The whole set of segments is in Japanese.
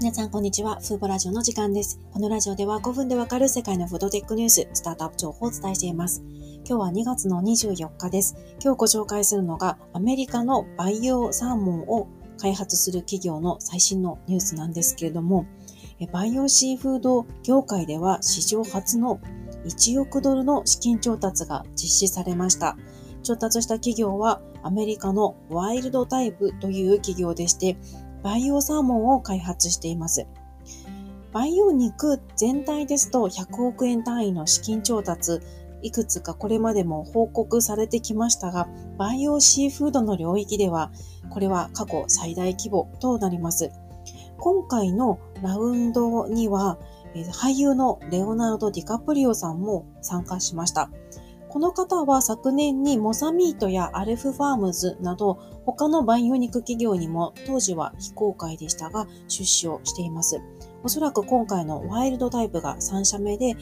皆さん、こんにちは。フーボラジオの時間です。このラジオでは5分でわかる世界のフードテックニュース、スタートアップ情報をお伝えしています。今日は2月の24日です。今日ご紹介するのが、アメリカの培養サーモンを開発する企業の最新のニュースなんですけれども、培養シーフード業界では史上初の1億ドルの資金調達が実施されました。調達した企業はアメリカのワイルドタイプという企業でして、培養サーモンを開発しています。培養肉全体ですと100億円単位の資金調達、いくつかこれまでも報告されてきましたが、培養シーフードの領域では、これは過去最大規模となります。今回のラウンドには、俳優のレオナルド・ディカプリオさんも参加しました。この方は昨年にモザミートやアルフファームズなど他の培養肉企業にも当時は非公開でしたが出資をしています。おそらく今回のワイルドタイプが3社目で、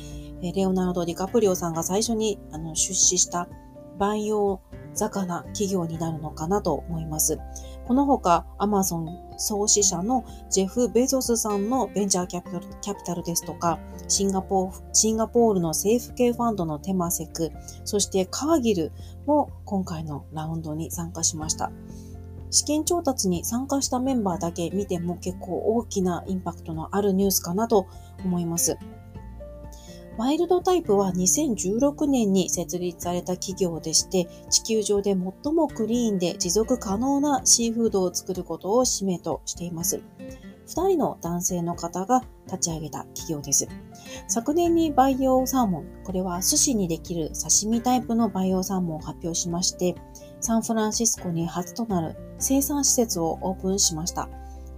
レオナルド・ディカプリオさんが最初に出資した培養魚企業になるのかなと思います。このほか、アマゾン創始者のジェフ・ベゾスさんのベンチャーキャピタルキャピタルですとか、シンガポーシンガポールの政府系ファンドのテマセク、そしてカーギルも今回のラウンドに参加しました。資金調達に参加したメンバーだけ見ても結構大きなインパクトのあるニュースかなと思います。ワイルドタイプは2016年に設立された企業でして、地球上で最もクリーンで持続可能なシーフードを作ることを使命としています。2人の男性の方が立ち上げた企業です。昨年に培養サーモン、これは寿司にできる刺身タイプの培養サーモンを発表しまして、サンフランシスコに初となる生産施設をオープンしました。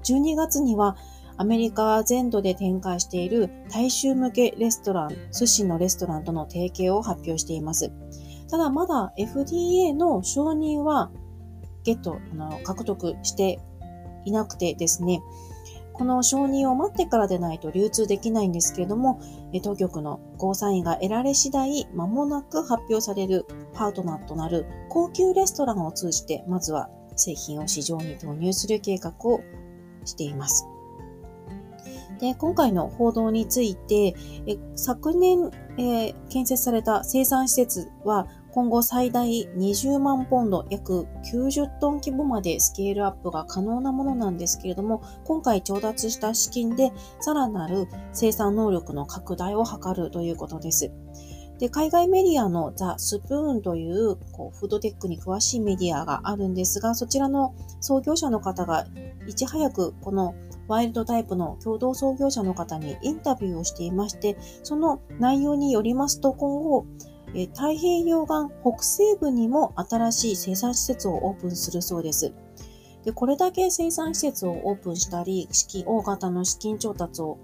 12月にはアメリカ全土で展開している大衆向けレストラン、寿司のレストランとの提携を発表しています。ただまだ FDA の承認はゲット、あの獲得していなくてですね、この承認を待ってからでないと流通できないんですけれども、当局のゴーサインが得られ次第、間もなく発表されるパートナーとなる高級レストランを通じて、まずは製品を市場に投入する計画をしています。で今回の報道について、え昨年、えー、建設された生産施設は今後最大20万ポンド、約90トン規模までスケールアップが可能なものなんですけれども、今回調達した資金でさらなる生産能力の拡大を図るということです。で、海外メディアのザ・スプーンというこうフードテックに詳しいメディアがあるんですが、そちらの創業者の方がいち早くこのワイルドタイプの共同創業者の方にインタビューをしていまして、その内容によりますと今後、え太平洋岸北西部にも新しい生産施設をオープンするそうです。でこれだけ生産施設をオープンしたり、大型の資金調達を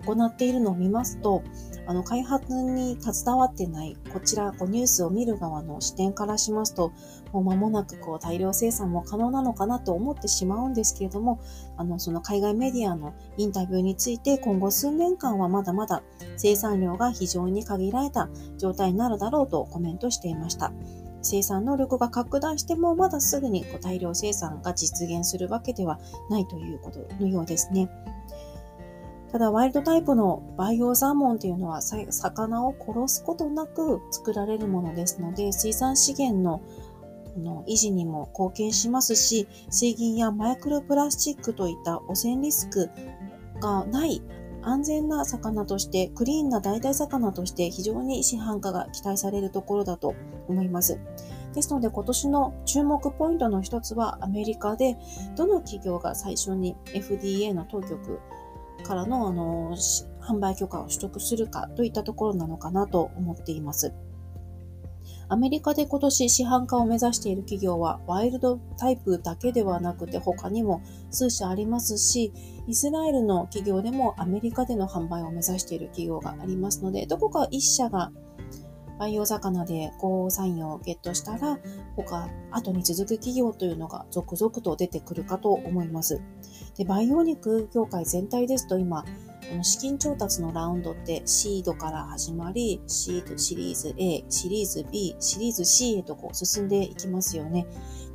行っているのを見ますと、あの、開発に携わってない、こちら、こうニュースを見る側の視点からしますと、もう間もなくこう大量生産も可能なのかなと思ってしまうんですけれども、あの、その海外メディアのインタビューについて、今後数年間はまだまだ生産量が非常に限られた状態になるだろうとコメントしていました。生産能力が拡大してもまだすぐに大量生産が実現するわけではないということのようですね。ただ、ワイルドタイプの培養サーモンというのは、魚を殺すことなく作られるものですので、水産資源のの維持にも貢献しますし、水銀やマイクロプラスチックといった汚染リスクがない安全な魚として、クリーンな代替魚として非常に市販化が期待されるところだと思います。ですので今年の注目ポイントの一つはアメリカでどの企業が最初に FDA の当局からの、あの、販売許可を取得するかといったところなのかなと思っています。アメリカで今年市販化を目指している企業はワイルドタイプだけではなくて他にも数社ありますし、イスラエルの企業でもアメリカでの販売を目指している企業がありますので、どこか1社が培養魚でゴーサインをゲットしたら、他、後に続く企業というのが続々と出てくるかと思います。で、培養肉業界全体ですと今、この資金調達のラウンドってシードから始まり、シードシリーズ A、シリーズ B、シリーズ C へとこう進んでいきますよね。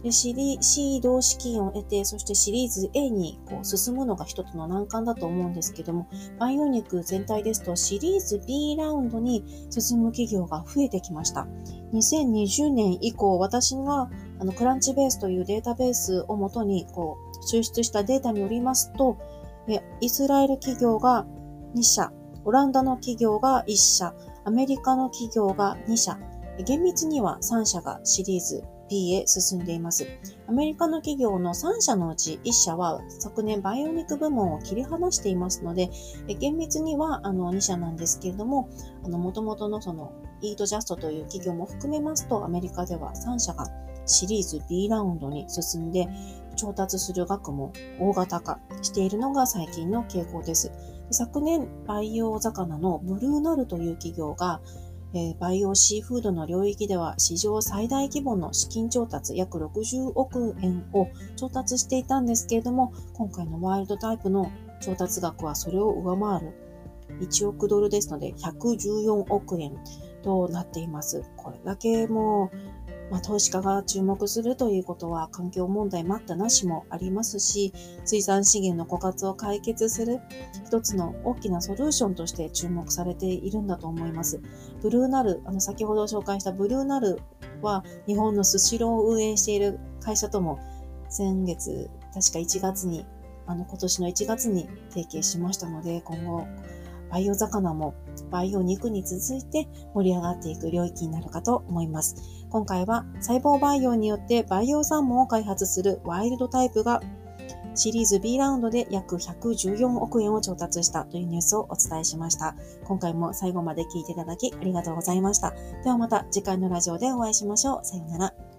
でシリシード資金を得て、そしてシリーズ A にこう進むのが一つの難関だと思うんですけども、培養肉全体ですとシリーズ B ラウンドに進む企業が増えてきました。2020年以降、私があのクランチベースというデータベースをもとにこう抽出したデータによりますと、イスラエル企業が2社、オランダの企業が1社、アメリカの企業が2社、厳密には3社がシリーズ B へ進んでいます。アメリカの企業の3社のうち1社は昨年バイオニック部門を切り離していますので、厳密にはあの2社なんですけれども、あの元々のそのイートジャストという企業も含めますと、アメリカでは3社がシリーズ B ラウンドに進んで、調達する額も大型化しているのが最近の傾向です。昨年、培養魚のブルーナルという企業が、えー、培養シーフードの領域では史上最大規模の資金調達約60億円を調達していたんですけれども、今回のワイルドタイプの調達額はそれを上回る1億ドルですので114億円となっています。これだけもうまあ、投資家が注目するということは環境問題待ったなしもありますし、水産資源の枯渇を解決する一つの大きなソリューションとして注目されているんだと思います。ブルーナル、あの先ほど紹介したブルーナルは日本のスシローを運営している会社とも先月、確か1月に、あの今年の1月に提携しましたので、今後培養魚も培養肉に続いて盛り上がっていく領域になるかと思います。今回は細胞培養によって培養サーモンを開発するワイルドタイプがシリーズ B ラウンドで約114億円を調達したというニュースをお伝えしました。今回も最後まで聞いていただきありがとうございました。ではまた次回のラジオでお会いしましょう。さようなら。